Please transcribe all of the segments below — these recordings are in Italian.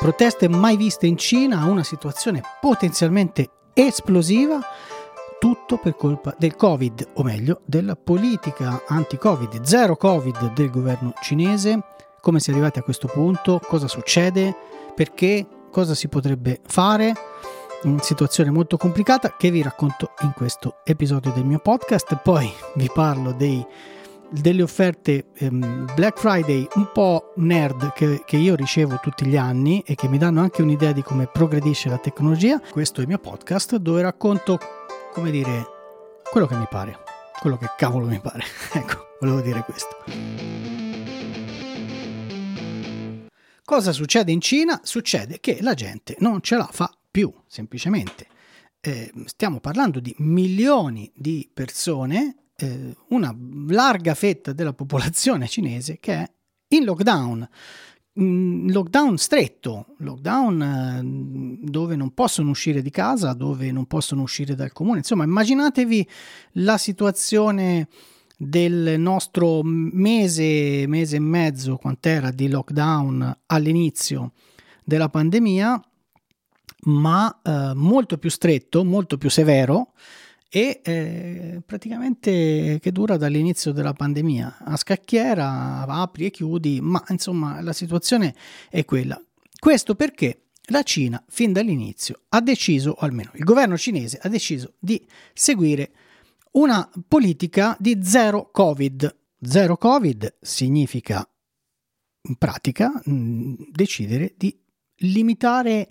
proteste mai viste in Cina, una situazione potenzialmente esplosiva, tutto per colpa del Covid, o meglio, della politica anti-Covid, zero Covid del governo cinese. Come si è arrivati a questo punto? Cosa succede? Perché? Cosa si potrebbe fare? Una situazione molto complicata che vi racconto in questo episodio del mio podcast. Poi vi parlo dei delle offerte ehm, Black Friday un po' nerd che, che, io ricevo tutti gli anni e che mi danno anche un'idea di come progredisce la tecnologia. Questo è il mio podcast dove racconto, come dire, quello che mi pare, quello che cavolo mi pare. ecco, volevo dire questo. Cosa succede in Cina? Succede che la gente non ce la fa più, semplicemente. Eh, stiamo parlando di milioni di persone eh, una larga fetta della popolazione cinese che è in lockdown. Mm, lockdown stretto, lockdown eh, dove non possono uscire di casa, dove non possono uscire dal comune. Insomma, immaginatevi la situazione del nostro mese, mese e mezzo, quant'era di lockdown all'inizio della pandemia, ma eh, molto più stretto, molto più severo e eh, praticamente che dura dall'inizio della pandemia. A scacchiera apri e chiudi, ma insomma la situazione è quella. Questo perché la Cina fin dall'inizio ha deciso, o almeno il governo cinese ha deciso di seguire una politica di zero Covid. Zero Covid significa in pratica mh, decidere di limitare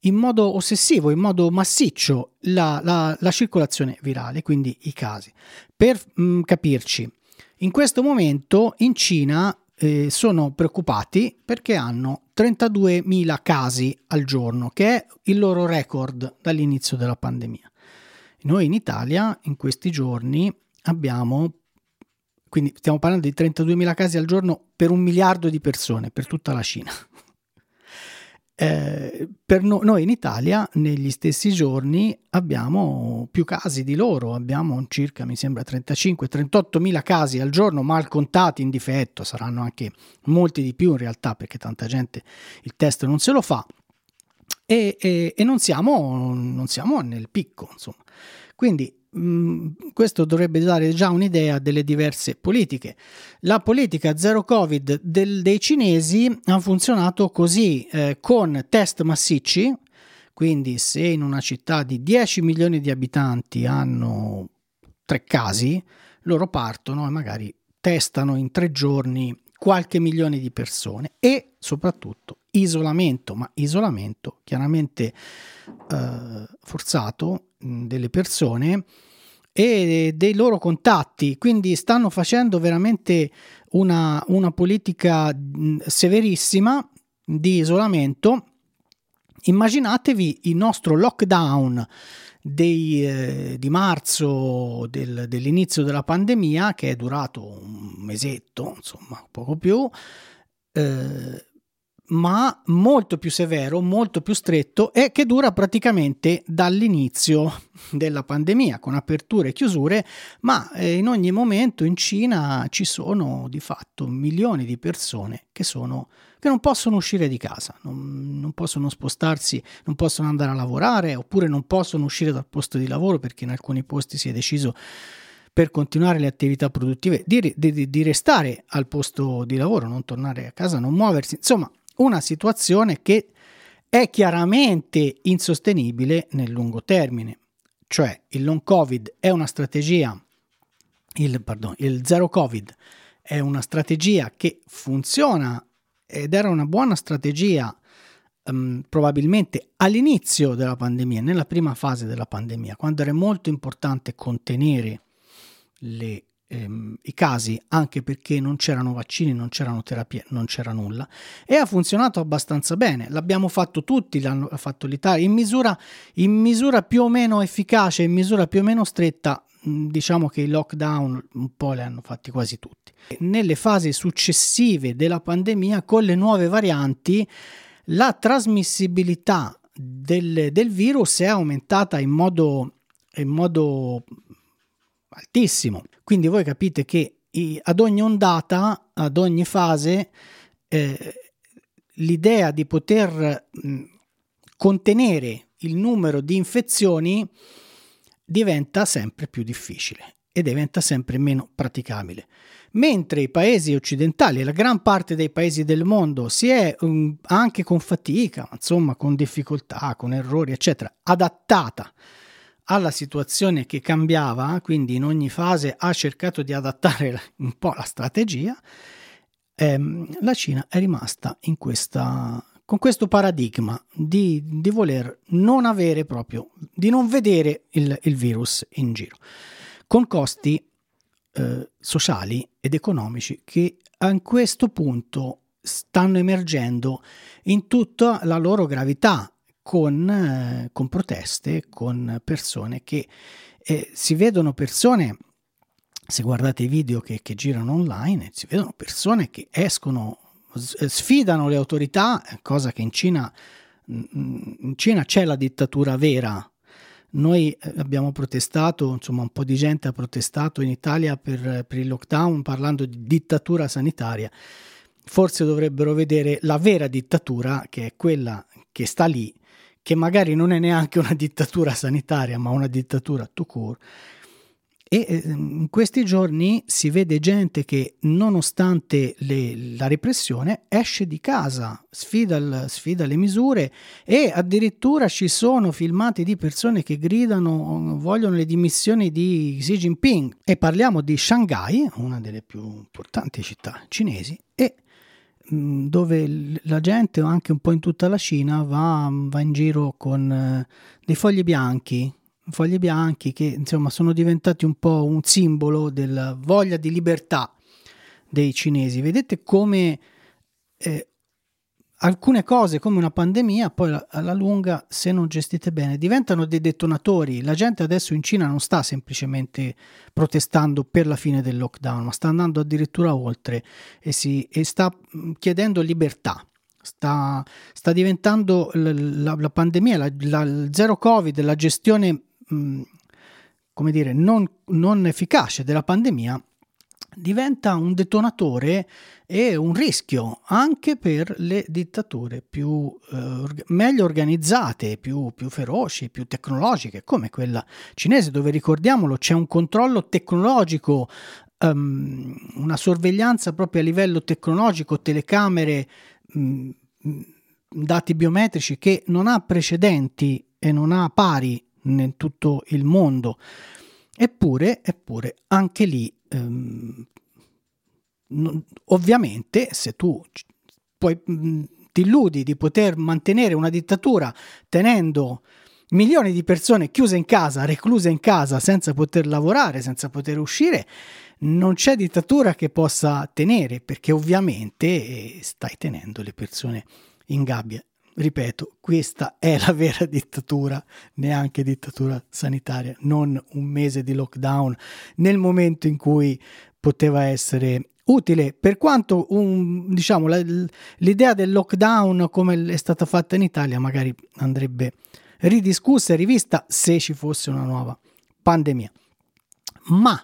in modo ossessivo, in modo massiccio la, la, la circolazione virale, quindi i casi. Per mh, mm, capirci, in questo momento in Cina eh, sono preoccupati perché hanno 32.000 casi al giorno, che è il loro record dall'inizio della pandemia. Noi in Italia in questi giorni abbiamo, quindi stiamo parlando di 32.000 casi al giorno per un miliardo di persone, per tutta la Cina. Eh, per no, noi in Italia negli stessi giorni abbiamo più casi di loro, abbiamo circa mi sembra 35-38 mila casi al giorno mal contati in difetto, saranno anche molti di più in realtà perché tanta gente il test non se lo fa. E, e, e non, siamo, non siamo nel picco insomma. Quindi Mm, questo dovrebbe dare già un'idea delle diverse politiche. La politica zero Covid del, dei cinesi ha funzionato così, eh, con test massicci, quindi se in una città di 10 milioni di abitanti hanno tre casi, loro partono e magari testano in tre giorni qualche milione di persone e soprattutto isolamento, ma isolamento chiaramente eh, forzato delle persone e dei loro contatti, quindi stanno facendo veramente una, una politica severissima di isolamento. Immaginatevi il nostro lockdown dei, eh, di marzo del, dell'inizio della pandemia, che è durato un mesetto, insomma, poco più. Eh, ma molto più severo, molto più stretto e che dura praticamente dall'inizio della pandemia, con aperture e chiusure, ma eh, in ogni momento in Cina ci sono di fatto milioni di persone che, sono, che non possono uscire di casa, non, non possono spostarsi, non possono andare a lavorare oppure non possono uscire dal posto di lavoro perché in alcuni posti si è deciso per continuare le attività produttive, di, di, di, restare al posto di lavoro, non tornare a casa, non muoversi. Insomma, una situazione che è chiaramente insostenibile nel lungo termine. Cioè il long covid è una strategia, il, pardon, il zero covid è una strategia che funziona ed era una buona strategia um, probabilmente all'inizio della pandemia, nella prima fase della pandemia, quando era molto importante contenere le ehm, i casi anche perché non c'erano vaccini, non c'erano terapie, non c'era nulla e ha funzionato abbastanza bene. L'abbiamo fatto tutti, l'hanno fatto l'Italia in misura, in misura più o meno efficace, in misura più o meno stretta. Diciamo che i lockdown un po' li hanno fatti quasi tutti. Nelle fasi successive della pandemia, con le nuove varianti, la trasmissibilità del, del virus è aumentata in modo, in modo altissimo. Quindi voi capite che ad ogni ondata, ad ogni fase, eh, l'idea di poter mh, contenere il numero di infezioni diventa sempre più difficile e diventa sempre meno praticabile. Mentre i paesi occidentali, la gran parte dei paesi del mondo, si è anche con fatica, insomma con difficoltà, con errori, eccetera, adattata alla situazione che cambiava, quindi in ogni fase ha cercato di adattare un po' la strategia, ehm, la Cina è rimasta in questa, con questo paradigma di, di, voler non avere proprio, di non vedere il, il virus in giro, con costi eh, sociali ed economici che a questo punto stanno emergendo in tutta la loro gravità con, eh, con proteste, con persone che eh, si vedono persone, se guardate i video che, che girano online, si vedono persone che escono, sfidano le autorità, cosa che in Cina, in Cina c'è la dittatura vera, noi eh, abbiamo protestato, insomma un po' di gente ha protestato in Italia per, per, il lockdown parlando di dittatura sanitaria. Forse dovrebbero vedere la vera dittatura, che è quella che sta lì che magari non è neanche una dittatura sanitaria, ma una dittatura tout court. E ehm, in questi giorni si vede gente che, nonostante le, la repressione, esce di casa, sfida, il, sfida, le misure e addirittura ci sono filmati di persone che gridano, vogliono le dimissioni di Xi Jinping. E parliamo di Shanghai, una delle più importanti città cinesi, e dove la gente, anche un po' in tutta la Cina, va, va in giro con eh, dei fogli bianchi, fogli bianchi che insomma sono diventati un po' un simbolo della voglia di libertà dei cinesi. Vedete come eh, alcune cose come una pandemia, poi alla lunga, se non gestite bene, diventano dei detonatori. La gente adesso in Cina non sta semplicemente protestando per la fine del lockdown, ma sta andando addirittura oltre e, si, e sta mm, chiedendo libertà. Sta, sta diventando la, la, la pandemia, la, il zero covid, la gestione mh, mm, come dire, non, non efficace della pandemia diventa un detonatore e un rischio anche per le dittature più eh, meglio organizzate, più, più, feroci, più tecnologiche, come quella cinese, dove ricordiamolo c'è un controllo tecnologico, um, una sorveglianza proprio a livello tecnologico, telecamere, mh, dati biometrici che non ha precedenti e non ha pari in tutto il mondo. Eppure, eppure anche lì ehm, ovviamente se tu puoi, ti illudi di poter mantenere una dittatura tenendo milioni di persone chiuse in casa, recluse in casa, senza poter lavorare, senza poter uscire, non c'è dittatura che possa tenere, perché ovviamente eh, stai tenendo le persone in gabbia. Ripeto, questa è la vera dittatura, neanche dittatura sanitaria, non un mese di lockdown nel momento in cui poteva essere utile per quanto un, diciamo, la, l'idea del lockdown come è stata fatta in Italia magari andrebbe ridiscussa e rivista se ci fosse una nuova pandemia. Ma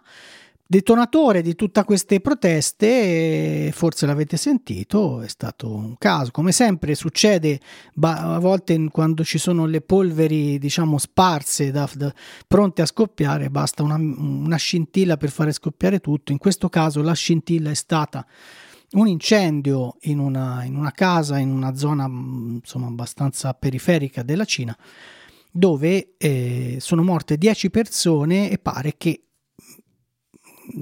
Detonatore di tutte queste proteste, forse l'avete sentito, è stato un caso. Come sempre succede a volte quando ci sono le polveri, diciamo, sparse, da, da, pronte a scoppiare, basta una, una scintilla per fare scoppiare tutto. In questo caso la scintilla è stata un incendio in una, in una casa, in una zona insomma, abbastanza periferica della Cina, dove eh, sono morte 10 persone e pare che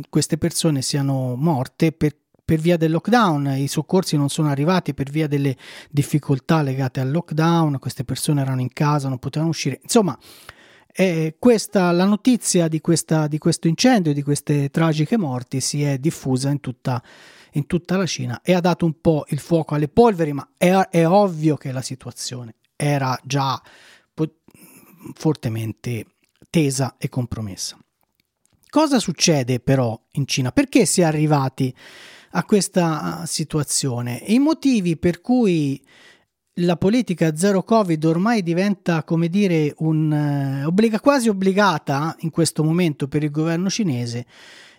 queste persone siano morte per, per via del lockdown, i soccorsi non sono arrivati per via delle difficoltà legate al lockdown, queste persone erano in casa, non potevano uscire, insomma eh, questa, la notizia di, questa, di, questo incendio, di queste tragiche morti si è diffusa in tutta, in tutta, la Cina e ha dato un po' il fuoco alle polveri, ma è, è ovvio che la situazione era già po- fortemente tesa e compromessa. Cosa succede però in Cina? Perché si è arrivati a questa situazione? I motivi per cui la politica zero covid ormai diventa come dire un, uh, obbliga, quasi obbligata in questo momento per il governo cinese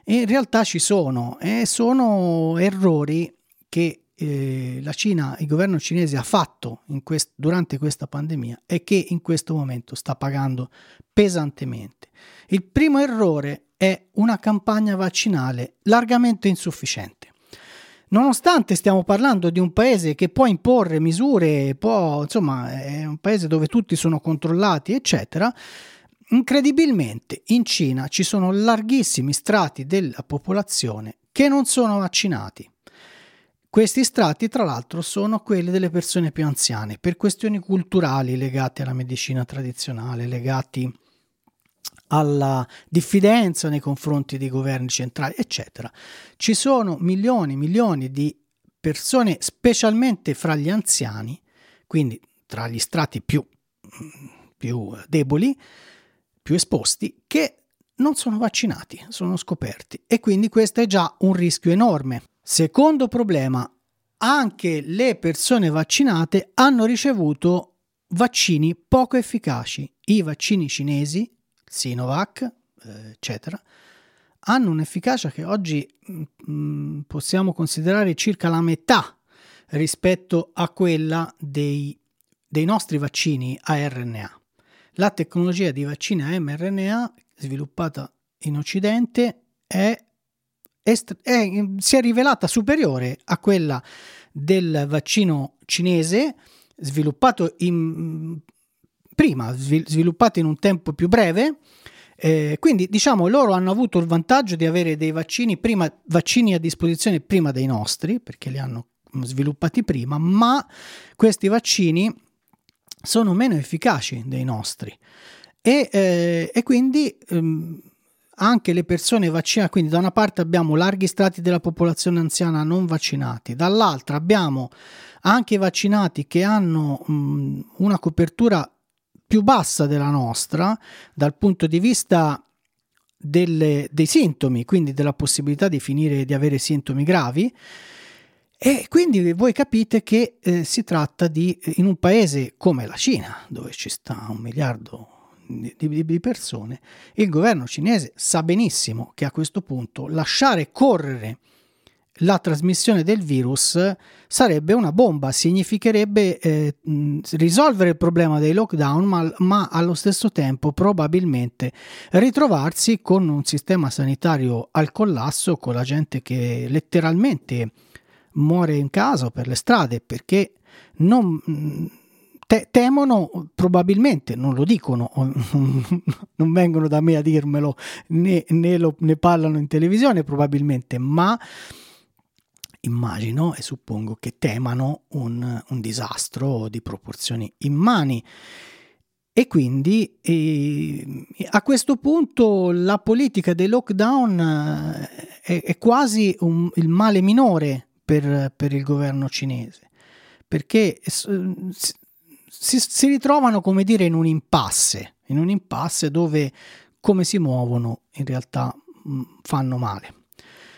in realtà ci sono e sono errori che eh, la Cina, il governo cinese ha fatto quest- durante questa pandemia e che in questo momento sta pagando pesantemente. Il primo errore è una campagna vaccinale largamente insufficiente. Nonostante stiamo parlando di un paese che può imporre misure, può, insomma, è un paese dove tutti sono controllati, eccetera, incredibilmente in Cina ci sono larghissimi strati della popolazione che non sono vaccinati. Questi strati, tra l'altro, sono quelli delle persone più anziane, per questioni culturali legate alla medicina tradizionale, legati alla diffidenza nei confronti dei governi centrali, eccetera. Ci sono milioni e milioni di persone, specialmente fra gli anziani, quindi tra gli strati più, più deboli, più esposti, che non sono vaccinati, sono scoperti e quindi questo è già un rischio enorme. Secondo problema, anche le persone vaccinate hanno ricevuto vaccini poco efficaci. I vaccini cinesi Sinovac, eh, eccetera, hanno un'efficacia che oggi mh, mm, possiamo considerare circa la metà rispetto a quella dei, dei nostri vaccini a RNA. La tecnologia di vaccini a mRNA sviluppata in Occidente è, è, è, si è rivelata superiore a quella del vaccino cinese sviluppato in prima, sviluppati in un tempo più breve. Eh, quindi diciamo loro hanno avuto il vantaggio di avere dei vaccini, prima, vaccini a disposizione prima dei nostri, perché li hanno sviluppati prima, ma questi vaccini sono meno efficaci dei nostri. E, eh, e quindi ehm, anche le persone vaccinate, quindi da una parte abbiamo larghi strati della popolazione anziana non vaccinati, dall'altra abbiamo anche i vaccinati che hanno mh, una copertura più bassa della nostra dal punto di vista delle, dei sintomi, quindi della possibilità di finire di avere sintomi gravi. E quindi voi capite che eh, si tratta di, in un paese come la Cina, dove ci sta un miliardo di, di, di persone, il governo cinese sa benissimo che a questo punto lasciare correre la trasmissione del virus sarebbe una bomba, significherebbe eh, risolvere il problema dei lockdown, ma, ma, allo stesso tempo probabilmente ritrovarsi con un sistema sanitario al collasso, con la gente che letteralmente muore in casa o per le strade perché non te- temono probabilmente, non lo dicono, non vengono da me a dirmelo, né, né, lo, ne parlano in televisione probabilmente, ma immagino e suppongo che temano un, un disastro di proporzioni immani. E quindi eh, a questo punto la politica dei lockdown eh, è, è quasi un, il male minore per, per, il governo cinese, perché si, si, ritrovano, come dire, in un impasse, in un impasse dove come si muovono in realtà mh, fanno male.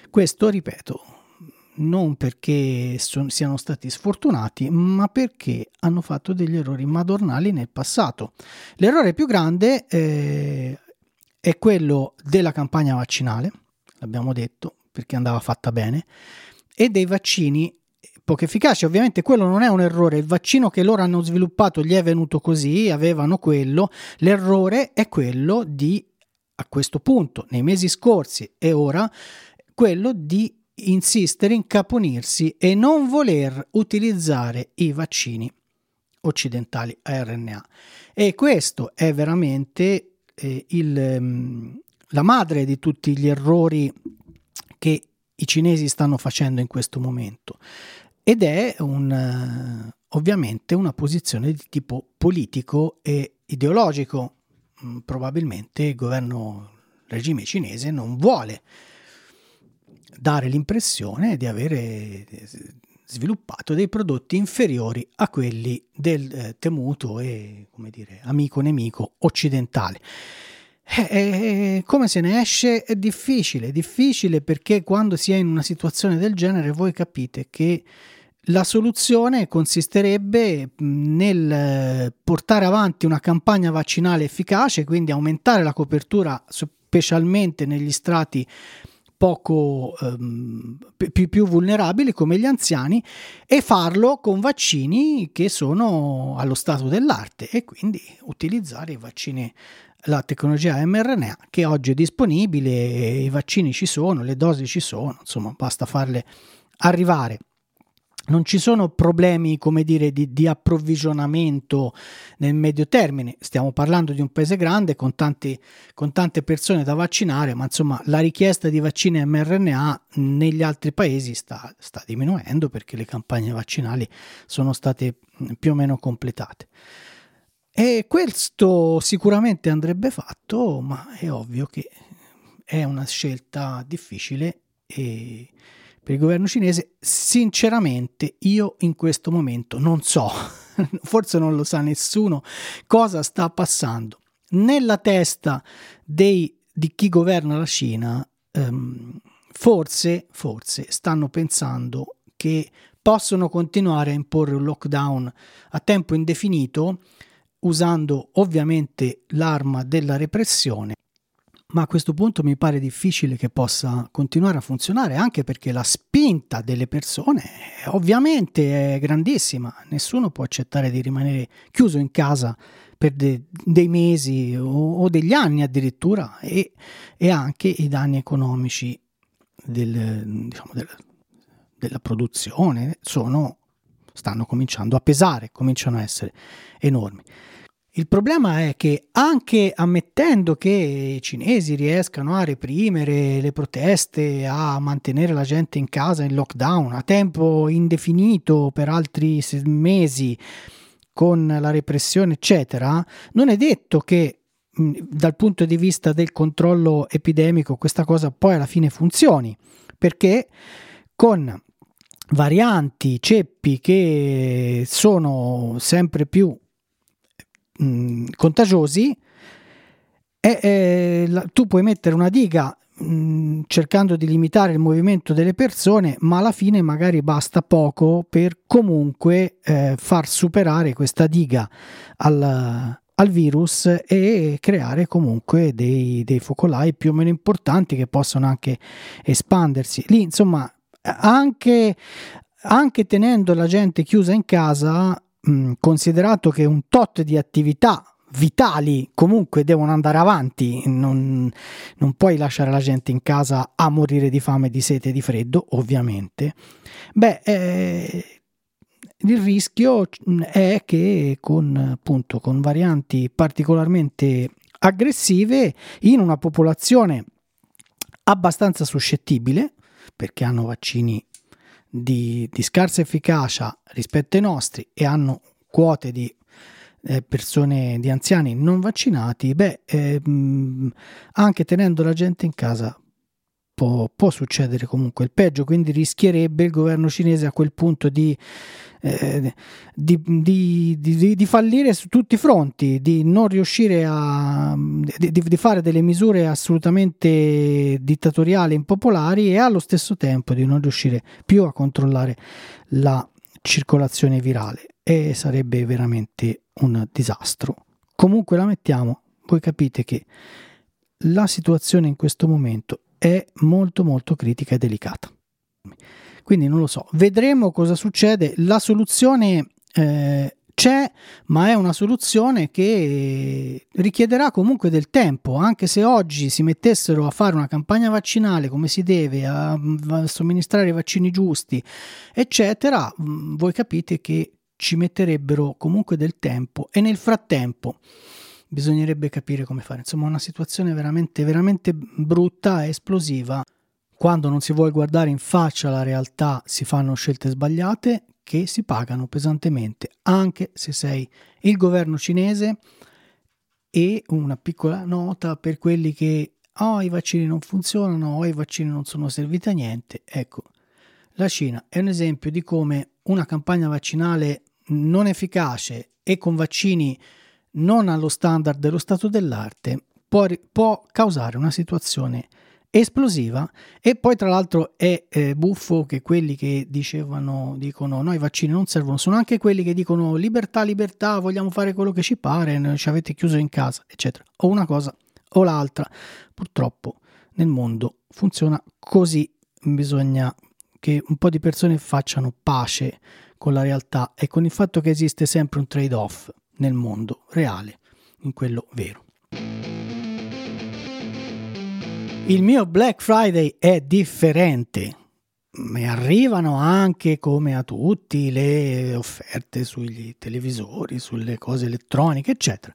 Questo, ripeto, non perché son, siano stati sfortunati, ma perché hanno fatto degli errori madornali nel passato. L'errore più grande eh, è quello della campagna vaccinale, l'abbiamo detto, perché andava fatta bene, e dei vaccini poco efficaci. Ovviamente quello non è un errore, il vaccino che loro hanno sviluppato gli è venuto così, avevano quello, l'errore è quello di, a questo punto, nei mesi scorsi e ora, quello di insistere, incaponirsi e non voler utilizzare i vaccini occidentali a RNA. E questo è veramente eh, il, um, la madre di tutti gli errori che i cinesi stanno facendo in questo momento ed è un, uh, ovviamente una posizione di tipo politico e ideologico. Mm, probabilmente il governo, il regime cinese non vuole dare l'impressione di avere eh, sviluppato dei prodotti inferiori a quelli del eh, temuto e, come dire, amico-nemico occidentale. Eh, eh, come se ne esce è difficile, difficile perché quando si è in una situazione del genere voi capite che la soluzione consisterebbe nel portare avanti una campagna vaccinale efficace, quindi aumentare la copertura specialmente negli strati poco ehm, più, più, vulnerabili come gli anziani e farlo con vaccini che sono allo stato dell'arte e quindi utilizzare i vaccini la tecnologia mRNA che oggi è disponibile, i vaccini ci sono, le dosi ci sono, insomma basta farle arrivare non ci sono problemi, come dire, di, di, approvvigionamento nel medio termine. Stiamo parlando di un paese grande con, tanti, con, tante persone da vaccinare, ma insomma la richiesta di vaccini mRNA negli altri paesi sta, sta diminuendo perché le campagne vaccinali sono state più o meno completate. E questo sicuramente andrebbe fatto, ma è ovvio che è una scelta difficile e per il governo cinese, sinceramente io in questo momento non so, forse non lo sa nessuno, cosa sta passando nella testa dei, di chi governa la Cina. Um, forse, forse stanno pensando che possono continuare a imporre un lockdown a tempo indefinito usando ovviamente l'arma della repressione ma a questo punto mi pare difficile che possa continuare a funzionare anche perché la spinta delle persone ovviamente è grandissima, nessuno può accettare di rimanere chiuso in casa per de- dei mesi o-, o, degli anni addirittura e, e anche i danni economici del, diciamo, del, della produzione sono, stanno cominciando a pesare, cominciano a essere enormi. Il problema è che anche ammettendo che i cinesi riescano a reprimere le proteste, a mantenere la gente in casa in lockdown a tempo indefinito per altri mesi con la repressione, eccetera, non è detto che dal punto di vista del controllo epidemico questa cosa poi alla fine funzioni, perché con varianti, ceppi che sono sempre più mh, contagiosi e eh, la, tu puoi mettere una diga mh, cercando di limitare il movimento delle persone, ma alla fine magari basta poco per comunque eh, far superare questa diga al, al virus e creare comunque dei, dei, focolai più o meno importanti che possono anche espandersi. Lì, insomma, anche, anche tenendo la gente chiusa in casa, mh, considerato che un tot di attività vitali comunque devono andare avanti, non, non, puoi lasciare la gente in casa a morire di fame, di sete e di freddo, ovviamente. Beh, eh, il rischio è che con, appunto, con varianti particolarmente aggressive in una popolazione abbastanza suscettibile, perché hanno vaccini di, di scarsa efficacia rispetto ai nostri e hanno quote di eh, persone, di anziani non vaccinati, beh, eh, anche tenendo la gente in casa può, può, succedere comunque. Il peggio, quindi rischierebbe il governo cinese a quel punto di eh, di, di, di, fallire su tutti i fronti, di non riuscire a fare delle misure assolutamente dittatoriali, impopolari e allo stesso tempo di non riuscire più a controllare la circolazione virale. E sarebbe veramente un disastro. Comunque la mettiamo, voi capite che la situazione in questo momento è molto molto critica e delicata. Quindi non lo so, vedremo cosa succede. La soluzione eh, c'è, ma è una soluzione che richiederà comunque del tempo, anche se oggi si mettessero a fare una campagna vaccinale come si deve, a, a somministrare i vaccini giusti, eccetera, mm, voi capite che ci metterebbero comunque del tempo e nel frattempo bisognerebbe capire come fare. Insomma, una situazione veramente, veramente brutta e esplosiva quando non si vuole guardare in faccia la realtà si fanno scelte sbagliate che si pagano pesantemente, anche se sei il governo cinese e una piccola nota per quelli che oh, i vaccini non funzionano, oh, i vaccini non sono serviti a niente. Ecco, la Cina è un esempio di come una campagna vaccinale non efficace e con vaccini non allo standard dello stato dell'arte può, può causare una situazione esplosiva e poi tra l'altro è eh, buffo che quelli che dicevano dicono no i vaccini non servono sono anche quelli che dicono libertà libertà vogliamo fare quello che ci pare ci avete chiuso in casa eccetera. O una cosa o l'altra. Purtroppo nel mondo funziona così. Bisogna che un po' di persone facciano pace con la realtà e con il fatto che esiste sempre un trade-off nel mondo reale, in quello vero. Il mio Black Friday è differente. Mi arrivano anche come a tutti le offerte sui televisori, sulle cose elettroniche, eccetera.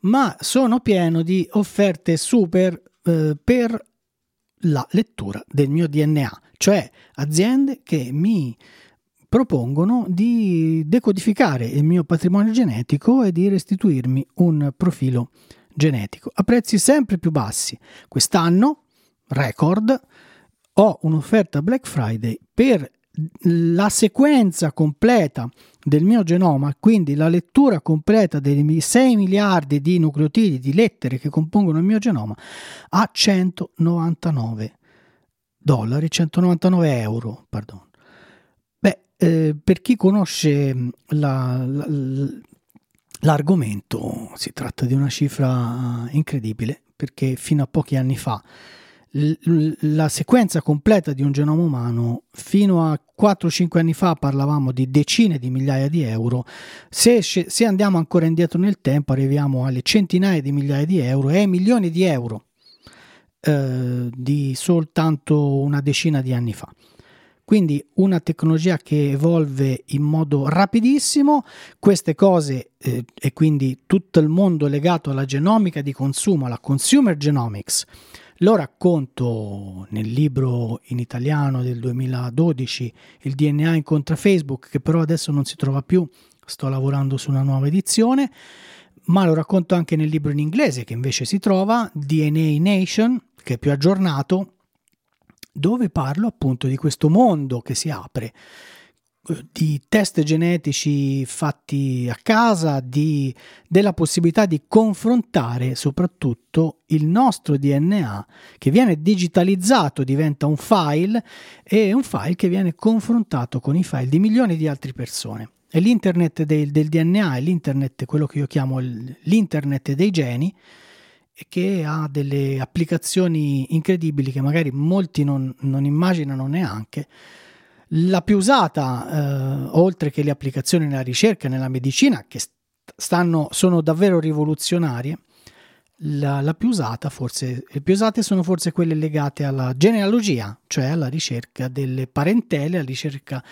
Ma sono pieno di offerte super eh, per la lettura del mio DNA, cioè aziende che mi propongono di decodificare il mio patrimonio genetico e di restituirmi un profilo genetico a prezzi sempre più bassi. Quest'anno, record, ho un'offerta Black Friday per la sequenza completa del mio genoma, quindi la lettura completa dei 6 miliardi di nucleotidi, di lettere che compongono il mio genoma, a 199 dollari, 199 euro, pardon. Eh, per chi conosce la, la, l'argomento, si tratta di una cifra incredibile, perché fino a pochi anni fa la sequenza completa di un genoma umano fino a 4-5 anni fa parlavamo di decine di migliaia di euro, se, se, andiamo ancora indietro nel tempo arriviamo alle centinaia di migliaia di euro e ai milioni di euro eh, di soltanto una decina di anni fa. Quindi una tecnologia che evolve in modo rapidissimo, queste cose eh, e quindi tutto il mondo legato alla genomica di consumo, alla consumer genomics, lo racconto nel libro in italiano del 2012, Il DNA incontra Facebook, che però adesso non si trova più, sto lavorando su una nuova edizione, ma lo racconto anche nel libro in inglese che invece si trova, DNA Nation, che è più aggiornato, dove parlo appunto di questo mondo che si apre di test genetici fatti a casa, di, della possibilità di confrontare soprattutto il nostro DNA che viene digitalizzato, diventa un file e un file che viene confrontato con i file di milioni di altre persone. E l'internet del, del DNA è l'internet, quello che io chiamo l'internet dei geni, che ha delle applicazioni incredibili che magari molti non, non immaginano neanche la più usata, eh, oltre che le applicazioni nella ricerca nella medicina, che stanno, sono davvero rivoluzionarie, la, la, più usata forse, le più usate sono forse quelle legate alla genealogia, cioè alla ricerca delle parentele, alla ricerca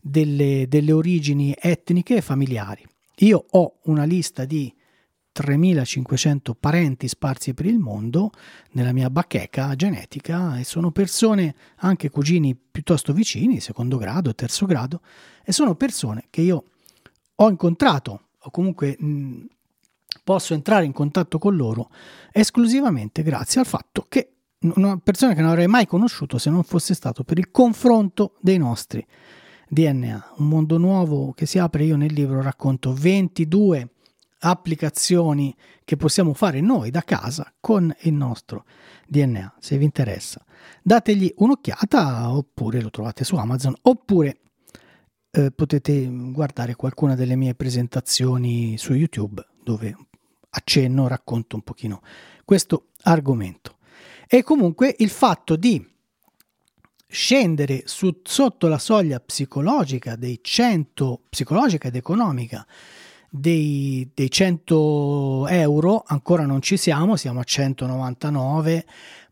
delle, delle origini etniche e familiari. Io ho una lista di 3500 parenti sparsi per il mondo nella mia bacheca genetica e sono persone, anche cugini piuttosto vicini, secondo grado, terzo grado, e sono persone che io ho incontrato o comunque mh, posso entrare in contatto con loro esclusivamente grazie al fatto che una persona che non avrei mai conosciuto se non fosse stato per il confronto dei nostri DNA. Un mondo nuovo che si apre, io nel libro racconto 22 applicazioni che possiamo fare noi da casa con il nostro DNA, se vi interessa. Dategli un'occhiata oppure lo trovate su Amazon oppure eh, potete guardare qualcuna delle mie presentazioni su YouTube dove accenno, racconto un pochino questo argomento. E comunque il fatto di scendere su, sotto la soglia psicologica dei 100 psicologica ed economica dei, dei 100 euro ancora non ci siamo, siamo a 199,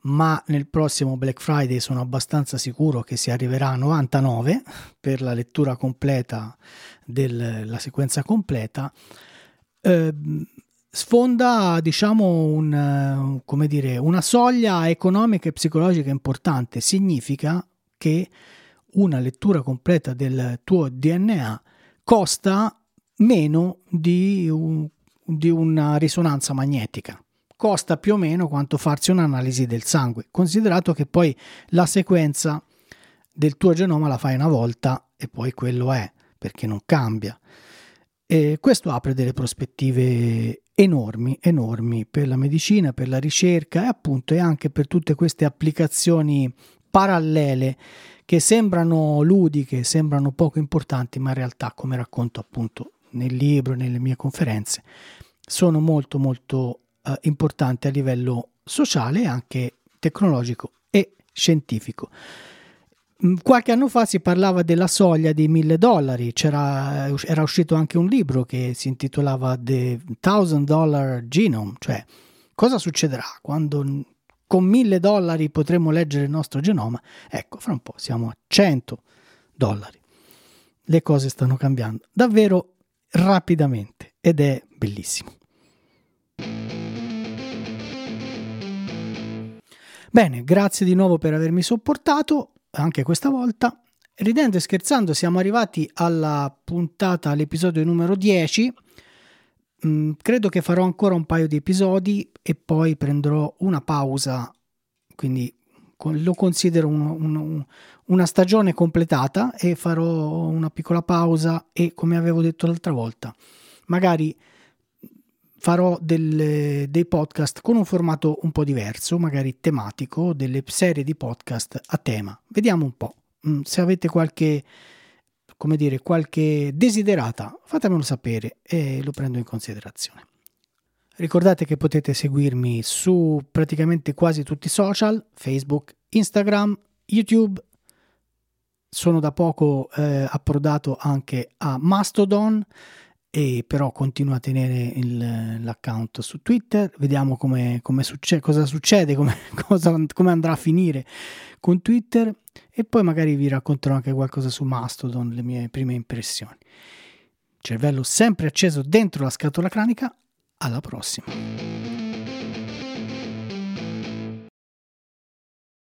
ma nel prossimo Black Friday sono abbastanza sicuro che si arriverà a 99 per la lettura completa della sequenza completa. Eh, sfonda diciamo un, come dire, una soglia economica e psicologica importante significa che una lettura completa del tuo DNA costa meno di, un, di una risonanza magnetica costa più o meno quanto farsi un'analisi del sangue, considerato che poi la sequenza del tuo genoma la fai una volta e poi quello è, perché non cambia. E questo apre delle prospettive enormi, enormi per la medicina, per la ricerca e appunto e anche per tutte queste applicazioni parallele che sembrano ludiche, sembrano poco importanti, ma in realtà, come racconto appunto nel libro, nelle mie conferenze, sono molto molto eh, importanti a livello sociale anche tecnologico e scientifico. Mm, qualche anno fa si parlava della soglia di mille dollari, C'era, era uscito anche un libro che si intitolava The Thousand Dollar Genome, cioè cosa succederà quando con mille dollari potremo leggere il nostro genoma? Ecco, fra un po' siamo a 100 dollari. Le cose stanno cambiando davvero rapidamente ed è bellissimo. Bene, grazie di nuovo per avermi sopportato anche questa volta. Ridendo e scherzando, siamo arrivati alla puntata, all'episodio numero 10. Mm, credo che farò ancora un paio di episodi e poi prenderò una pausa, quindi lo considero un, un, una stagione completata e farò una piccola pausa e come avevo detto l'altra volta, magari farò delle, dei podcast con un formato un po' diverso, magari tematico, delle serie di podcast a tema. Vediamo un po'. Mm, se avete qualche, come dire, qualche desiderata, fatemelo sapere e lo prendo in considerazione. Ricordate che potete seguirmi su praticamente quasi tutti i social, Facebook, Instagram, YouTube. Sono da poco eh, approdato anche a Mastodon e però continuo a tenere il, l'account su Twitter, vediamo come, come succe- cosa succede, come, cosa, come andrà a finire con Twitter e poi magari vi racconterò anche qualcosa su Mastodon, le mie prime impressioni. Cervello sempre acceso dentro la scatola cranica, alla prossima.